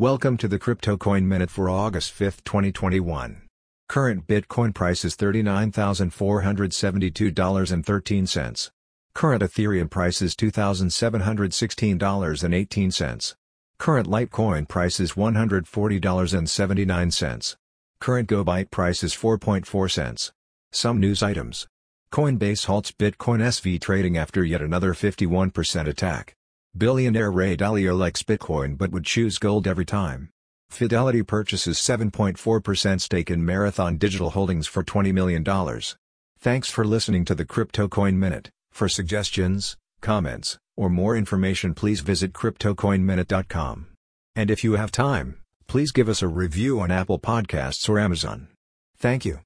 Welcome to the Crypto Coin Minute for August 5, 2021. Current Bitcoin price is $39,472.13. Current Ethereum price is $2,716.18. Current Litecoin price is $140.79. Current GoByte price is 4.4 cents. Some news items. Coinbase halts Bitcoin SV trading after yet another 51% attack. Billionaire Ray Dalio likes Bitcoin but would choose gold every time. Fidelity purchases 7.4% stake in Marathon Digital Holdings for $20 million. Thanks for listening to the Crypto Coin Minute. For suggestions, comments, or more information please visit CryptoCoinMinute.com. And if you have time, please give us a review on Apple Podcasts or Amazon. Thank you.